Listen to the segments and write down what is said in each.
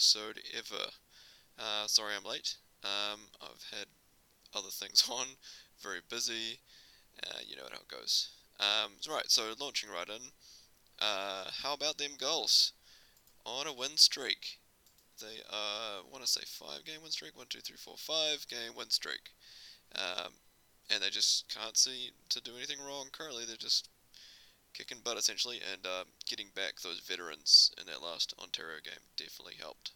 episode ever. Uh, sorry I'm late. Um, I've had other things on, very busy. Uh, you know how it goes. Um, right, so launching right in. Uh, how about them Gulls? On a win streak. They are, I want to say five game win streak. One, two, three, four, five game win streak. Um, and they just can't see to do anything wrong currently. They're just kicking butt essentially, and uh, getting back those veterans in that last Ontario game definitely helped.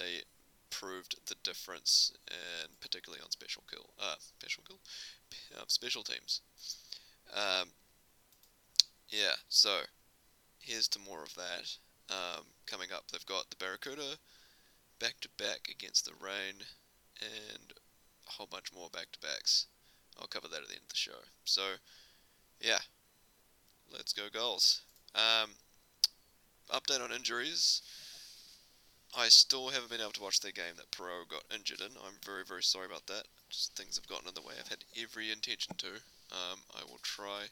They proved the difference, and particularly on special kill, uh, special kill, uh, special teams. Um, yeah, so here's to more of that. Um, coming up, they've got the Barracuda back to back against the Reign, and a whole bunch more back to backs. I'll cover that at the end of the show. So, yeah, let's go Gulls. Um, update on injuries. I still haven't been able to watch the game that Perreault got injured in. I'm very, very sorry about that. Just things have gotten in the way. I've had every intention to. Um, I will try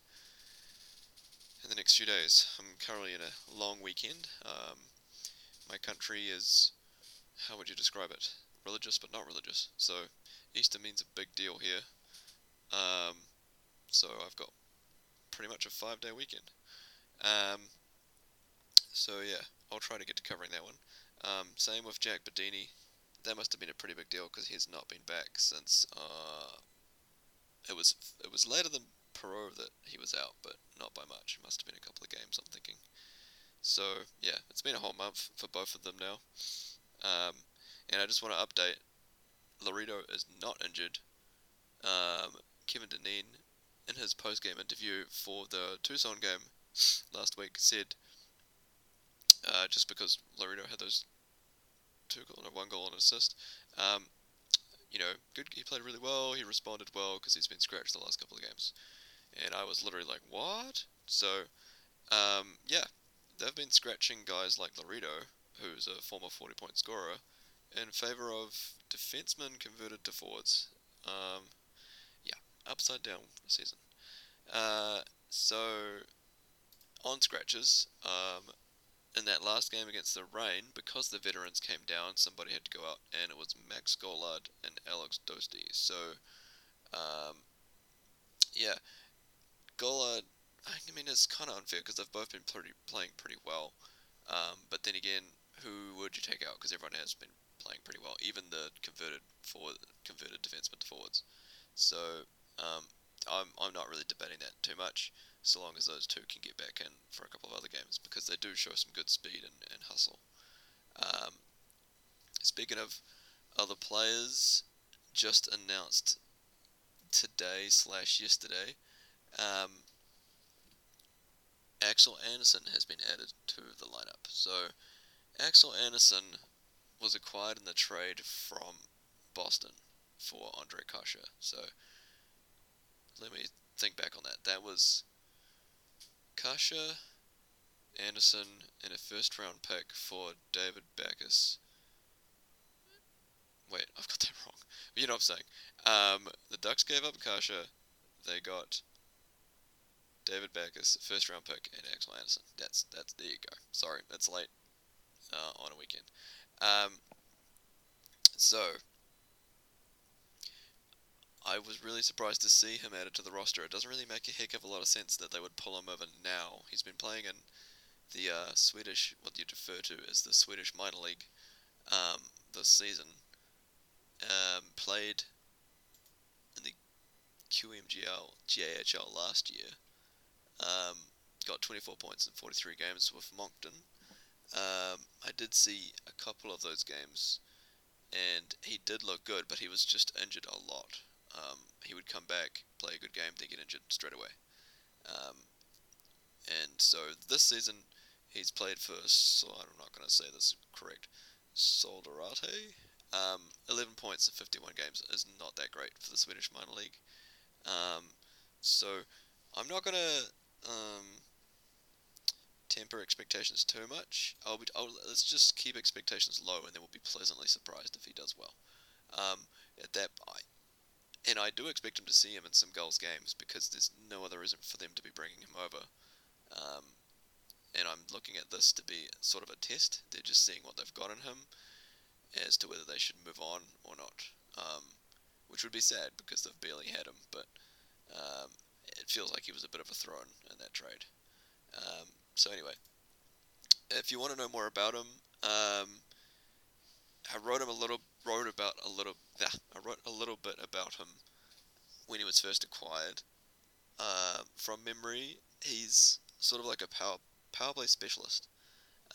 in the next few days. I'm currently in a long weekend. Um, my country is, how would you describe it? Religious but not religious. So Easter means a big deal here. Um, so I've got pretty much a five day weekend. Um, so yeah, I'll try to get to covering that one. Um, same with Jack Badini. That must have been a pretty big deal because he's not been back since uh, it was it was later than Perreault that he was out, but not by much. It must have been a couple of games. I'm thinking. So yeah, it's been a whole month for both of them now. Um, and I just want to update. Laredo is not injured. Um, Kevin Dineen in his post game interview for the Tucson game last week said uh, just because Laredo had those two goal and one goal and assist, um, you know, good. He played really well. He responded well because he's been scratched the last couple of games, and I was literally like, what? So, um, yeah, they've been scratching guys like Laredo, who's a former 40 point scorer, in favour of defensemen converted to forwards. Um, yeah, upside down season. Uh, so, on scratches, um, in that last game against the Reign, because the veterans came down, somebody had to go out, and it was Max Golod and Alex Dosti. So, um, yeah, Golod, I mean, it's kind of unfair because they've both been pretty, playing pretty well. Um, but then again, who would you take out? Because everyone has been playing pretty well, even the converted forward, converted defensemen to forwards. So um, I'm, I'm not really debating that too much, so long as those two can get back in for a couple of other games, because they do show some good speed and, and hustle. Um, speaking of other players, just announced today slash yesterday, um, Axel Andersson has been added to the lineup. So, Axel Andersson was acquired in the trade from Boston for Ondrej Kase. So, let me think back on that. That was Kase, Anderson and a first round pick for David Backes. Wait, I've got that wrong. But you know what I'm saying. Um, the Ducks gave up Kase. They got David Backes, first round pick, and Axel Andersson. That's that's there you go. Sorry, that's late uh, on a weekend. Um, so I was really surprised to see him added to the roster. It doesn't really make a heck of a lot of sense that they would pull him over now. He's been playing in the uh, Swedish, what you refer to as the Swedish minor league, um, this season. Um, played in the QMGL, GAHL last year. Um, got 24 points in 43 games with Moncton. Um, I did see a couple of those games, and he did look good, but he was just injured a lot um, he would come back, play a good game, then get injured straight away. Um, and so this season, he's played for, so I'm not going to say this correct, Soldarate. Um, 11 points in 51 games is not that great for the Swedish minor league. Um, so I'm not going to um, temper expectations too much. I'll be, I'll, let's just keep expectations low, and then we'll be pleasantly surprised if he does well. Um, at that, and I do expect him to see him in some Gulls games because there's no other reason for them to be bringing him over. Um, and I'm looking at this to be sort of a test. They're just seeing what they've got in him as to whether they should move on or not. Um, which would be sad because they've barely had him, but um, it feels like he was a bit of a throw in, that trade. Um, so anyway, if you want to know more about him, um, I wrote him a little, wrote about a little, I wrote a little bit about him when he was first acquired. Uh, from memory, he's sort of like a power power play specialist.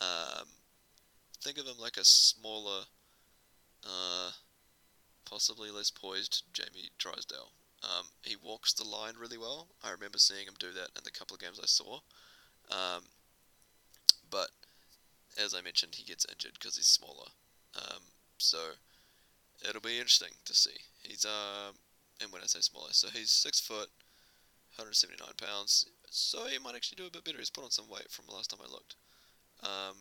Um, think of him like a smaller, uh, possibly less poised Jamie Drysdale. Um, he walks the line really well. I remember seeing him do that in the couple of games I saw. Um, but as I mentioned, he gets injured because he's smaller. Um, so it'll be interesting to see. He's um, and when I say smaller, so he's six foot, 179 pounds. So he might actually do a bit better. He's put on some weight from the last time I looked. Um,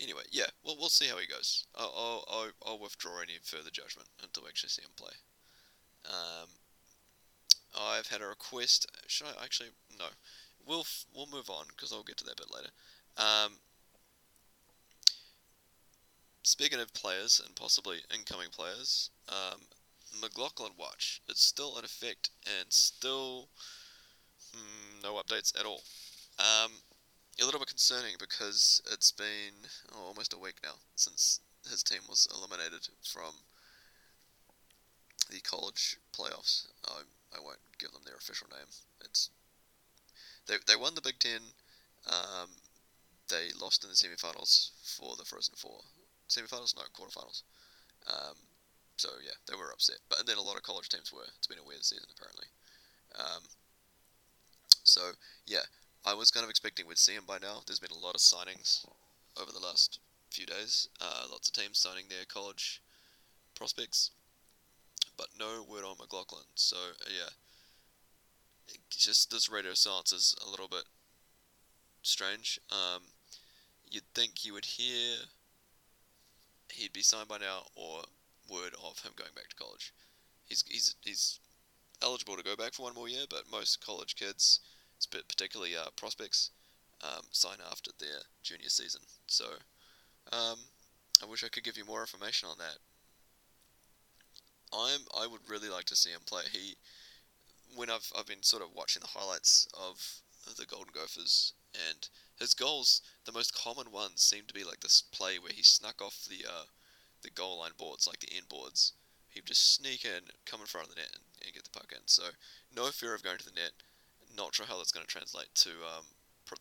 anyway, yeah, well, we'll see how he goes. I'll, I'll, I'll withdraw any further judgment until we actually see him play. Um, I've had a request. Should I actually? No. We'll we'll move on because I'll get to that bit later. Um, speaking of players and possibly incoming players, um, McLaughlin Watch. It's still in effect and still mm, no updates at all. Um, a little bit concerning because it's been oh, almost a week now since his team was eliminated from the college playoffs. I, I won't give them their official name. It's they, they won the Big Ten. Um, they lost in the semifinals for the Frozen Four. Semifinals? No, quarterfinals. Um, so yeah, they were upset. But then a lot of college teams were. It's been a weird season apparently. Um, so yeah, I was kind of expecting we'd see him by now. There's been a lot of signings over the last few days. Uh, lots of teams signing their college prospects, but no word on McLaughlin. So uh, yeah, just this radio silence is a little bit strange. Um, you'd think you would hear he'd be signed by now, or word of him going back to college. He's he's he's eligible to go back for one more year, but most college kids, particularly uh, prospects, um, sign after their junior season. So um, I wish I could give you more information on that. I'm I would really like to see him play. He when I've I've been sort of watching the highlights of, of the Golden Gophers and his goals, the most common ones seem to be like this play where he snuck off the uh, the goal line boards, like the end boards. He'd just sneak in, come in front of the net, and, and get the puck in. So no fear of going to the net. Not sure how that's going to translate to um,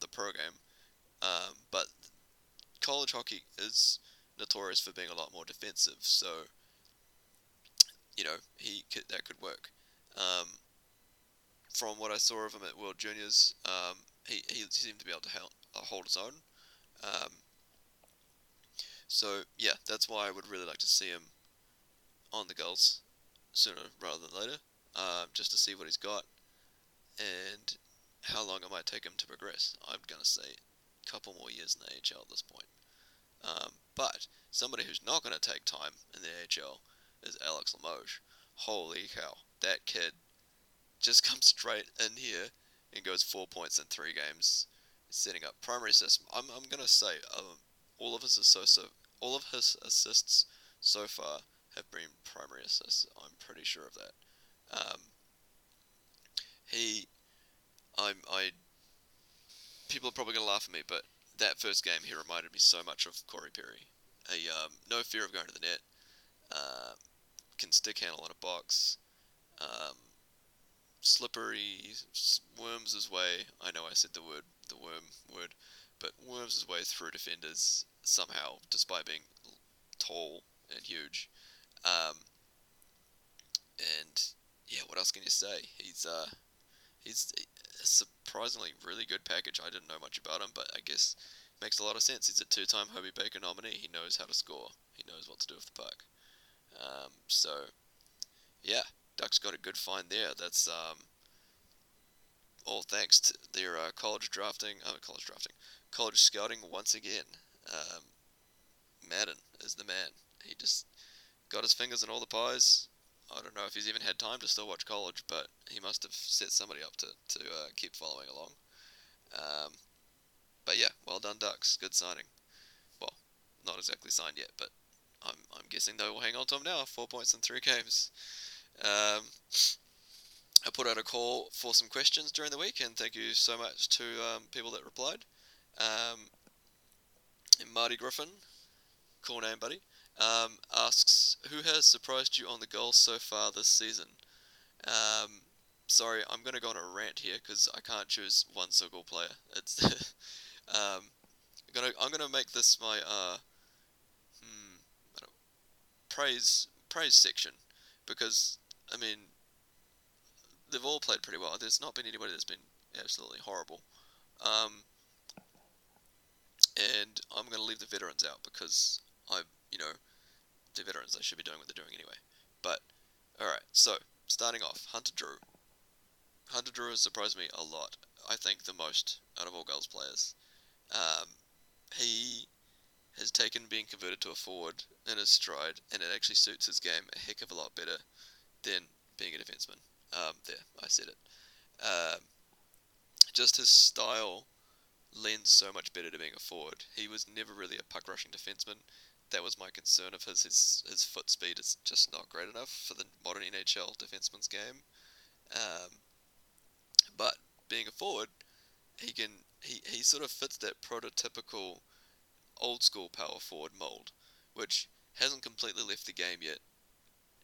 the program, um, but college hockey is notorious for being a lot more defensive. So you know he could, that could work. Um, from what I saw of him at World Juniors, um, he, he seemed to be able to help, hold his own. Um, so yeah, that's why I would really like to see him on the Gulls sooner rather than later, uh, just to see what he's got and how long it might take him to progress. I'm gonna say a couple more years in the AHL at this point. Um, but somebody who's not gonna take time in the AHL is Alex Limoges. Holy cow, that kid just comes straight in here and goes four points in three games, setting up primary assists. I'm, I'm gonna say um, all of his assists, all of his assists so far have been primary assists. I'm pretty sure of that. Um, he, I'm, I. People are probably gonna laugh at me, but that first game he reminded me so much of Corey Perry. A um, no fear of going to the net. Uh, can stick handle in a box. Um, slippery, worms his way. I know I said the word, the worm word, but worms his way through defenders somehow, despite being tall and huge. Um, and yeah, what else can you say? He's uh, he's a surprisingly really good package. I didn't know much about him, but I guess makes a lot of sense. He's a two-time Hobey Baker nominee. He knows how to score. He knows what to do with the puck. Um, so yeah, Ducks got a good find there. That's um, all thanks to their uh, college drafting, uh, college drafting, college scouting once again. Um, Madden is the man. He just got his fingers in all the pies. I don't know if he's even had time to still watch college, but he must have set somebody up to to uh, keep following along. Um, done, Ducks, good signing. Well, not exactly signed yet, but I'm I'm guessing they will hang on to him now. Four points in three games. Um, I put out a call for some questions during the week, and thank you so much to um, people that replied. Um, Marty Griffin, cool name, buddy, um, asks who has surprised you on the goals so far this season. Um, sorry, I'm gonna go on a rant here because I can't choose one single player. It's um, I'm gonna I'm gonna make this my uh, hmm, praise praise section because I mean they've all played pretty well. There's not been anybody that's been absolutely horrible. Um, and I'm going to leave the veterans out because I, you know, the veterans they should be doing what they're doing anyway. But all right, so starting off, Hunter Drew. Hunter Drew has surprised me a lot. I think the most out of all Gulls players. Um, he has taken being converted to a forward in his stride, and it actually suits his game a heck of a lot better than being a defenseman. Um, there, I said it. Um, just his style lends so much better to being a forward. He was never really a puck rushing defenseman. That was my concern of his. His, his foot speed is just not great enough for the modern NHL defenseman's game. Um, but being a forward, he can he, he sort of fits that prototypical old school power forward mold, which hasn't completely left the game yet,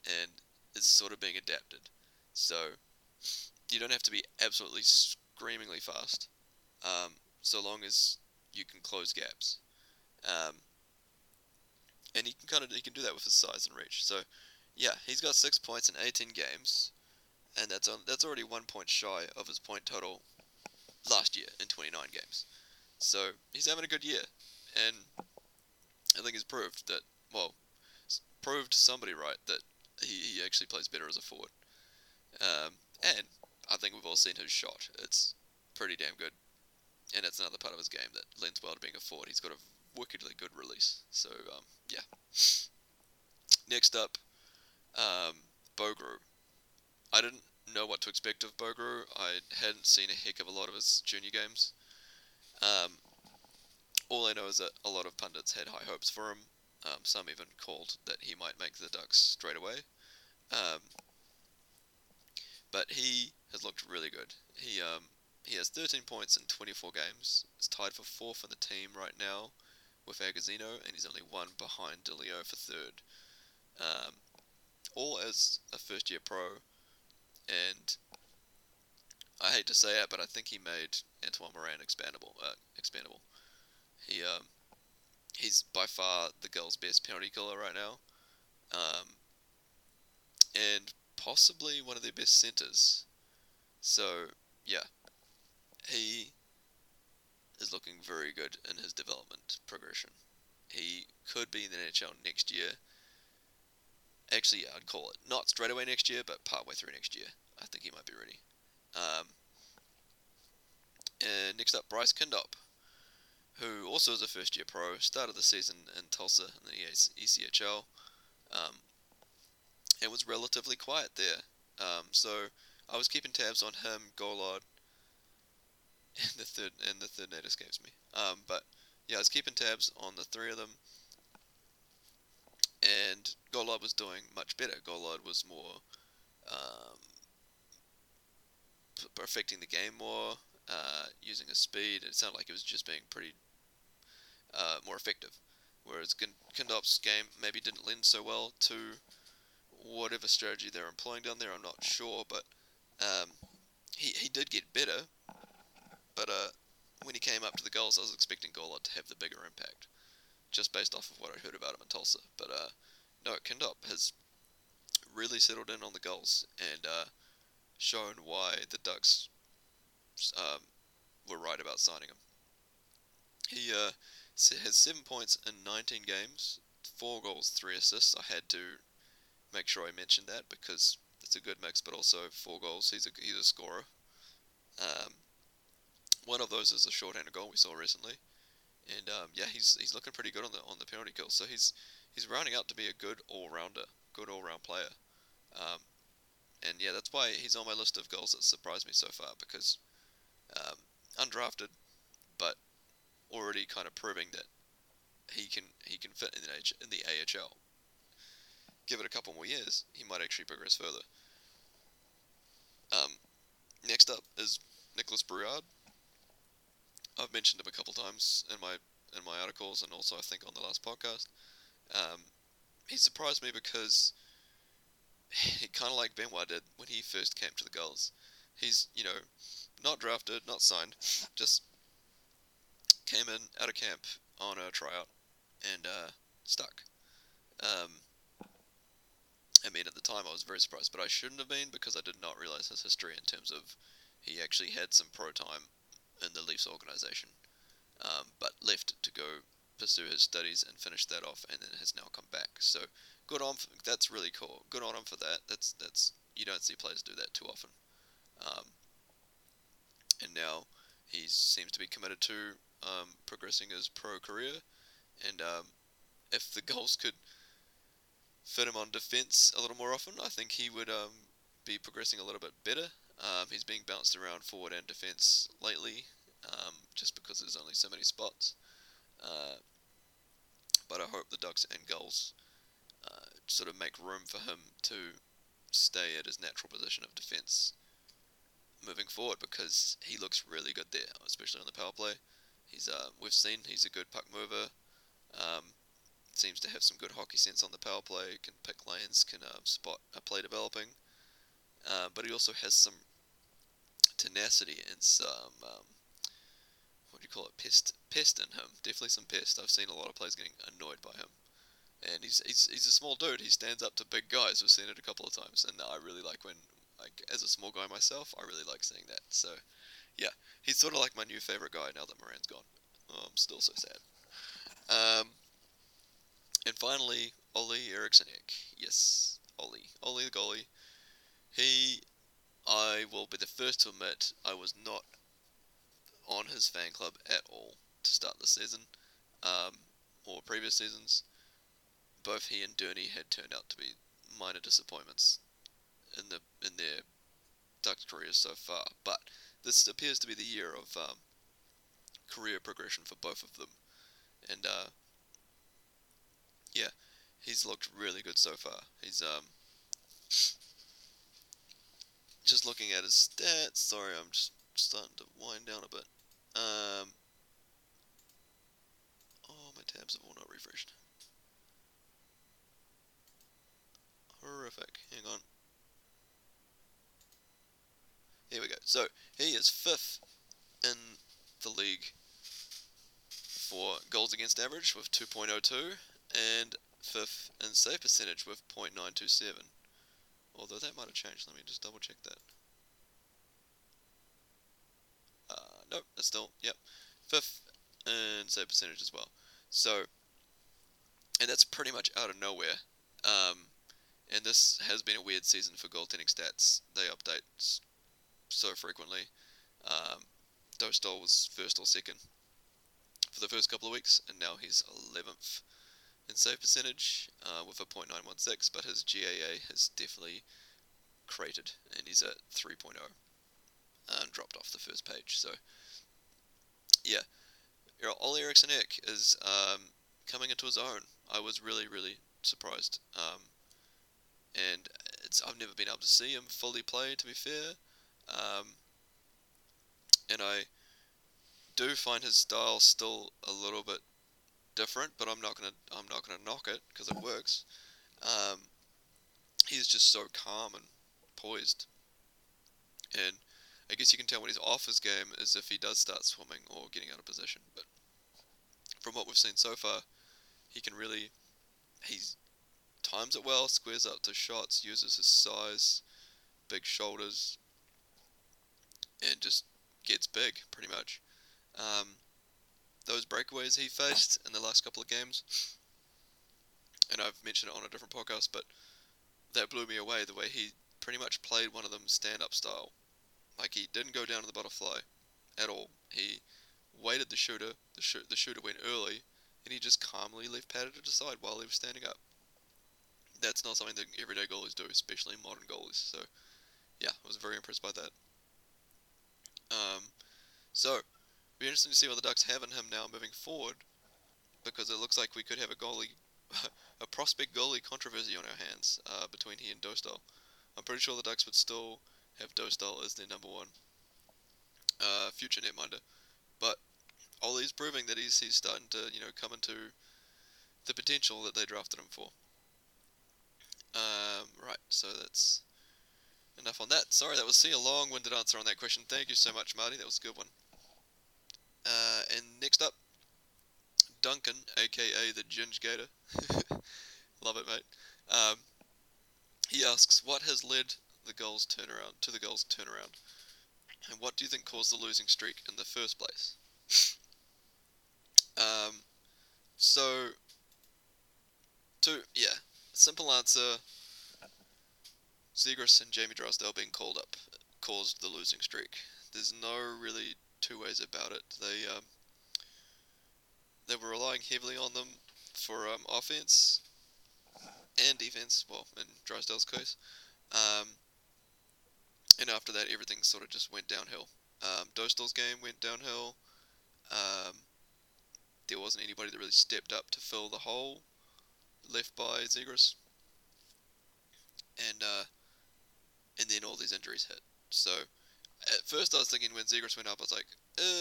and is sort of being adapted. So you don't have to be absolutely screamingly fast, um, so long as you can close gaps. Um, and he can kind of he can do that with his size and reach. So yeah, he's got six points in 18 games, and that's on that's already one point shy of his point total last year in 29 games. So he's having a good year, and I think he's proved that well, proved somebody right that he, he actually plays better as a forward. Um, and I think we've all seen his shot. It's pretty damn good. And it's another part of his game that lends well to being a forward. He's got a wickedly good release. So, um, yeah. Next up, um, Bogru. I didn't know what to expect of Bogru. I hadn't seen a heck of a lot of his junior games. Um, all I know is that a lot of pundits had high hopes for him. Um, some even called that he might make the Ducks straight away. Um, but he has looked really good. He um, he has 13 points in 24 games. He's tied for fourth on the team right now with Agozzino, and he's only one behind DeLeo for third. Um, all as a first year pro, and I hate to say it, but I think he made Antoine Morand expandable. Uh, expandable. He um, he's by far the Gulls' best penalty killer right now, um, and possibly one of their best centers. So yeah, he is looking very good in his development progression. He could be in the NHL next year. Actually, I'd call it not straight away next year, but partway through next year. I think he might be ready. Um, and next up, Bryce Kindopp, who also is a first year pro, started the season in Tulsa in the ECHL, um, and was relatively quiet there. Um, so I was keeping tabs on him, Golod, and the third and the third name escapes me. Um, but yeah, I was keeping tabs on the three of them, and Golod was doing much better. Golod was more um, perfecting the game more, uh, using his speed. It sounded like it was just being pretty uh, more effective. Whereas Kindopp's game maybe didn't lend so well to whatever strategy they're employing down there. I'm not sure, but um, he he did get better. But uh, when he came up to the Gulls, I was expecting Golod to have the bigger impact, just based off of what I heard about him in Tulsa. But uh, no, Kindopp has really settled in on the Gulls and uh, shown why the Ducks um, were right about signing him. He uh, has seven points in 19 games, four goals, three assists. I had to make sure I mentioned that because it's a good mix, but also four goals. He's a he's a scorer. Um, one of those is a short-handed goal we saw recently, and um, yeah, he's he's looking pretty good on the on the penalty kill. So he's he's rounding out to be a good all-rounder, good all-round player. Um, and yeah, that's why he's on my list of Gulls that surprised me so far because um, undrafted, but already kind of proving that he can he can fit in the in the AHL. Give it a couple more years, he might actually progress further. Um, next up is Nicholas Brouillard. I've mentioned him a couple times in my in my articles and also I think on the last podcast. Um, he surprised me because he kind of like Benoit did when he first came to the Gulls. He's you know not drafted, not signed, just came in out of camp on a tryout and uh, stuck. Um, I mean, at the time I was very surprised, but I shouldn't have been because I did not realize his history in terms of he actually had some pro time in the Leafs organization, um, but left to go pursue his studies and finish that off, and then has now come back. So good on. For, that's really cool. Good on him for that. That's that's you don't see players do that too often. Um, and now he seems to be committed to um, progressing his pro career. And um, if the Gulls could fit him on defence a little more often, I think he would um, be progressing a little bit better. Um, he's being bounced around forward and defence lately, um, just because there's only so many spots. Uh, but I hope the Ducks and Gulls uh, sort of make room for him to stay at his natural position of defence moving forward because he looks really good there, especially on the power play. He's uh, we've seen he's a good puck mover. Um, seems to have some good hockey sense on the power play. Can pick lanes, can uh, spot a play developing. Uh, but he also has some tenacity and some um, what do you call it? Pest, pest in him. Definitely some pest. I've seen a lot of players getting annoyed by him. And he's, he's he's a small dude. He stands up to big guys. We've seen it a couple of times, and I really like when like as a small guy myself, I really like seeing that. So, yeah, he's sort of like my new favorite guy now that Morand's gone. Oh, I'm still so sad. Um, and finally, Olle Eriksson-Ek. Yes, Olle. Olle the goalie. He, I will be the first to admit, I was not on his fan club at all to start the season, um, or previous seasons. Both he and Durny had turned out to be minor disappointments in the in their Ducks careers so far. But this appears to be the year of um, career progression for both of them, and uh, yeah, he's looked really good so far. He's um, just looking at his stats. Sorry, I'm just starting to wind down a bit. Um, oh, my tabs have all not refreshed. Horrific. Hang on. Here we go. So he is fifth in the league for goals against average with 2.02 and fifth in save percentage with 0.927. Although that might have changed. Let me just double check that. Uh, nope, it's still, yep. Fifth in save percentage as well. So, and that's pretty much out of nowhere. Um, and this has been a weird season for goaltending stats. They update so frequently. Um, Dostal was first or second for the first couple of weeks, and now he's 11th in save percentage uh, with a .916, but his GAA has definitely cratered, and he's at 3.0 and dropped off the first page. So, yeah, you know, Olle Eriksson-Ek is um, coming into his own. I was really, really surprised. Um, and I've never been able to see him fully play, to be fair. Um, and I do find his style still a little bit different, but I'm not gonna I'm not gonna knock it because it works. Um, he's just so calm and poised, and I guess you can tell when he's off his game is if he does start swimming or getting out of position. But from what we've seen so far, he can really he's times it well, squares up to shots, uses his size, big shoulders, and just gets big pretty much. Um, those breakaways he faced in the last couple of games, and I've mentioned it on a different podcast, but that blew me away the way he pretty much played one of them stand up style. Like he didn't go down to the butterfly at all. He waited the shooter, the, sh- the shooter went early, and he just calmly left padded it aside while he was standing up. That's not something that everyday goalies do, especially modern goalies. So, yeah, I was very impressed by that. Um, so, be interesting to see what the Ducks have in him now moving forward, because it looks like we could have a goalie, a prospect goalie controversy on our hands uh, between he and Dostal. I'm pretty sure the Ducks would still have Dostal as their number one uh, future netminder, but Ollie's proving that he's he's starting to you know come into the potential that they drafted him for. Um, right, so that's enough on that. Sorry, that was see a long-winded answer on that question. Thank you so much, Marty. That was a good one. Uh, and next up, Duncan, aka the Ginge Gator. Love it, mate. Um, he asks, what has led the Gulls turnaround to the Gulls turnaround, and what do you think caused the losing streak in the first place? um, so, to yeah, simple answer. Zegras and Jamie Drysdale being called up caused the losing streak. There's no really two ways about it. They um, they were relying heavily on them for um, offense and defense. Well, in Drysdale's case, um, and after that, everything sort of just went downhill. Um, Dostal's game went downhill. Um, there wasn't anybody that really stepped up to fill the hole left by Zegras. And uh, and then all these injuries hit. So at first I was thinking when Zegras went up, I was like,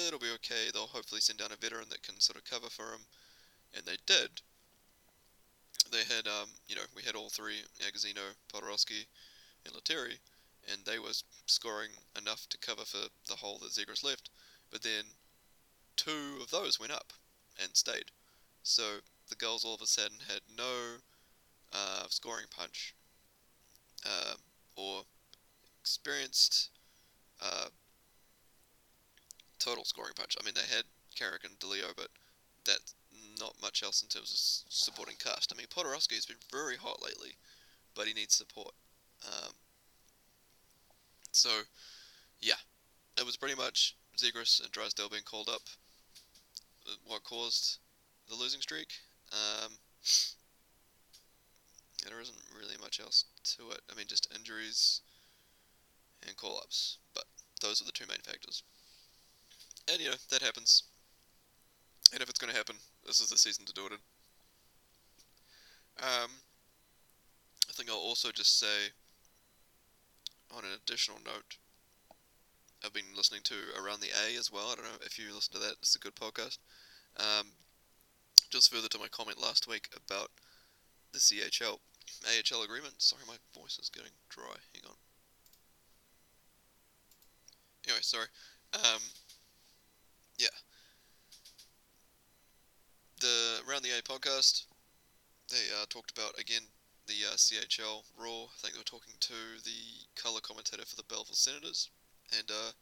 it'll be okay. They'll hopefully send down a veteran that can sort of cover for him, and they did. They had, um, you know, we had all three, Agozzino, Podorowski, and Lettieri, and they were scoring enough to cover for the hole that Zegras left. But then two of those went up and stayed. So the Gulls all of a sudden had no uh, scoring punch uh, or experienced uh, total scoring punch. I mean, they had Carrick and DeLeo, but that's not much else in terms of supporting cast. I mean, Podorowski has been very hot lately, but he needs support. Um, so, yeah, it was pretty much Zegras and Drysdale being called up uh, what caused the losing streak. Um, there isn't really much else to it. I mean, just injuries and call ups. Those are the two main factors. And, you know, that happens. And if it's going to happen, this is the season to do it in. Um, I think I'll also just say, on an additional note, I've been listening to Around the A as well. I don't know if you listen to that, it's a good podcast. Um, just further to my comment last week about the CHL AHL agreement. Sorry, my voice is getting dry. Hang on. Anyway, sorry. Um, yeah. The Around the A podcast, they uh, talked about, again, the uh, CHL Raw. I think they were talking to the colour commentator for the Belleville Senators, and uh,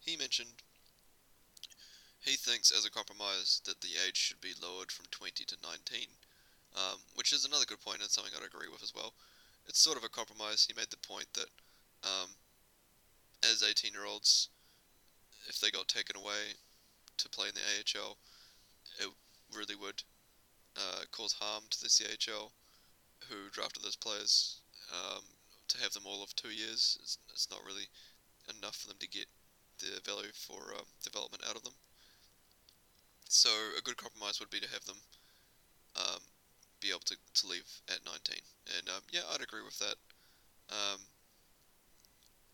he mentioned he thinks, as a compromise, that the age should be lowered from 20 to 19, um, which is another good point and something I'd agree with as well. It's sort of a compromise. He made the point that um, as 18 year olds, if they got taken away to play in the AHL, it really would uh, cause harm to the CHL, who drafted those players. Um, to have them all of two years, it's, it's, not really enough for them to get the value for um, development out of them. So a good compromise would be to have them um, be able to, to leave at 19. And um, yeah, I'd agree with that. Um,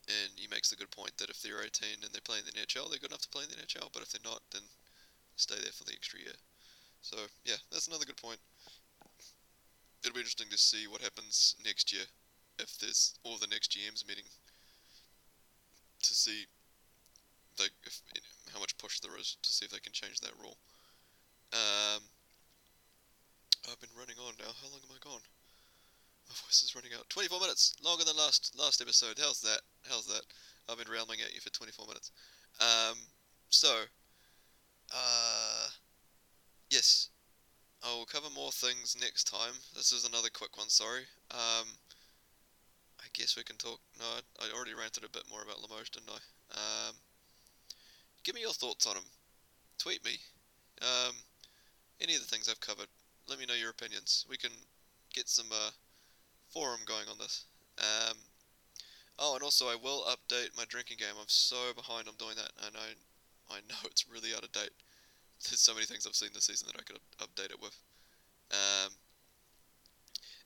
and he makes the good point that if they're 18 and they're playing the NHL, they're good enough to play in the NHL. But if they're not, then stay there for the extra year. So yeah, that's another good point. It'll be interesting to see what happens next year if there's all the next GMs meeting to see like if how much push there is to see if they can change that rule. Um, I've been running on now. How long am I gone? My voice is running out. 24 minutes, longer than last last episode. How's that? How's that? I've been rambling at you for 24 minutes. Um, so, uh, yes, I will cover more things next time. This is another quick one. Sorry. Um, I guess we can talk. No, I, already ranted a bit more about Limoges, didn't I? Um, give me your thoughts on him. Tweet me. Um, any of the things I've covered. Let me know your opinions. We can get some uh, forum going on this. Um, oh, and also I will update my drinking game. I'm so behind on doing that, and I I know it's really out of date. There's so many things I've seen this season that I could update it with. Um,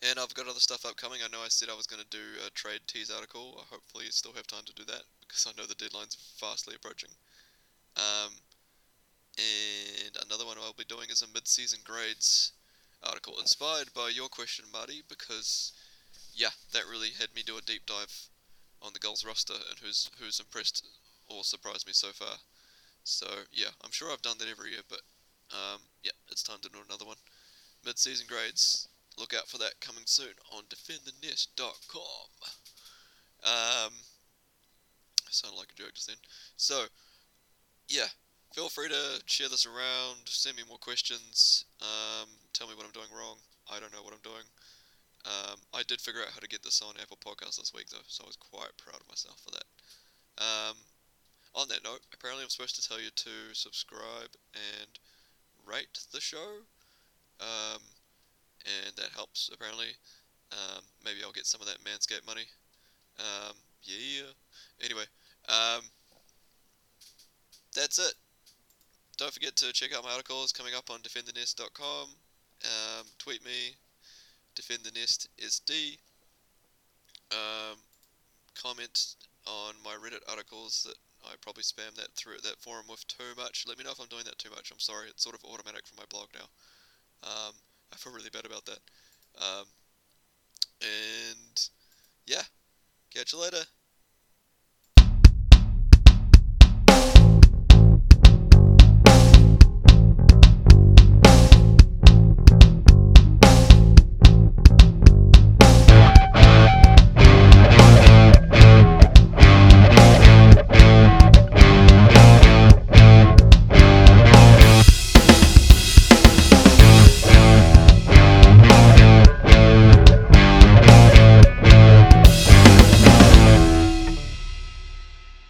and I've got other stuff upcoming. I know I said I was going to do a trade tease article. I hopefully still have time to do that because I know the deadline's fastly approaching. Um, and another one I'll be doing is a mid-season grades article inspired by your question, Marty, because yeah, that really had me do a deep dive on the Gulls roster and who's who's impressed or surprised me so far. So yeah, I'm sure I've done that every year, but um, yeah, it's time to do another one. Mid-season grades. Look out for that coming soon on defendthenest.com. Um, sounded like a joke just then. So, yeah, feel free to share this around, send me more questions, um, tell me what I'm doing wrong. I don't know what I'm doing. Um, I did figure out how to get this on Apple Podcasts this week, though, so I was quite proud of myself for that. Um, on that note, apparently I'm supposed to tell you to subscribe and rate the show. Um, and that helps apparently. Um, maybe I'll get some of that Manscaped money. Um, yeah. Anyway, um, that's it. Don't forget to check out my articles coming up on defendthenest.com. Tweet me, defendthenest.sd. Um, comment on my Reddit articles that I probably spam that through that forum with too much. Let me know if I'm doing that too much. I'm sorry. It's sort of automatic for my blog now. Um, I feel really bad about that. Um, and yeah, catch you later.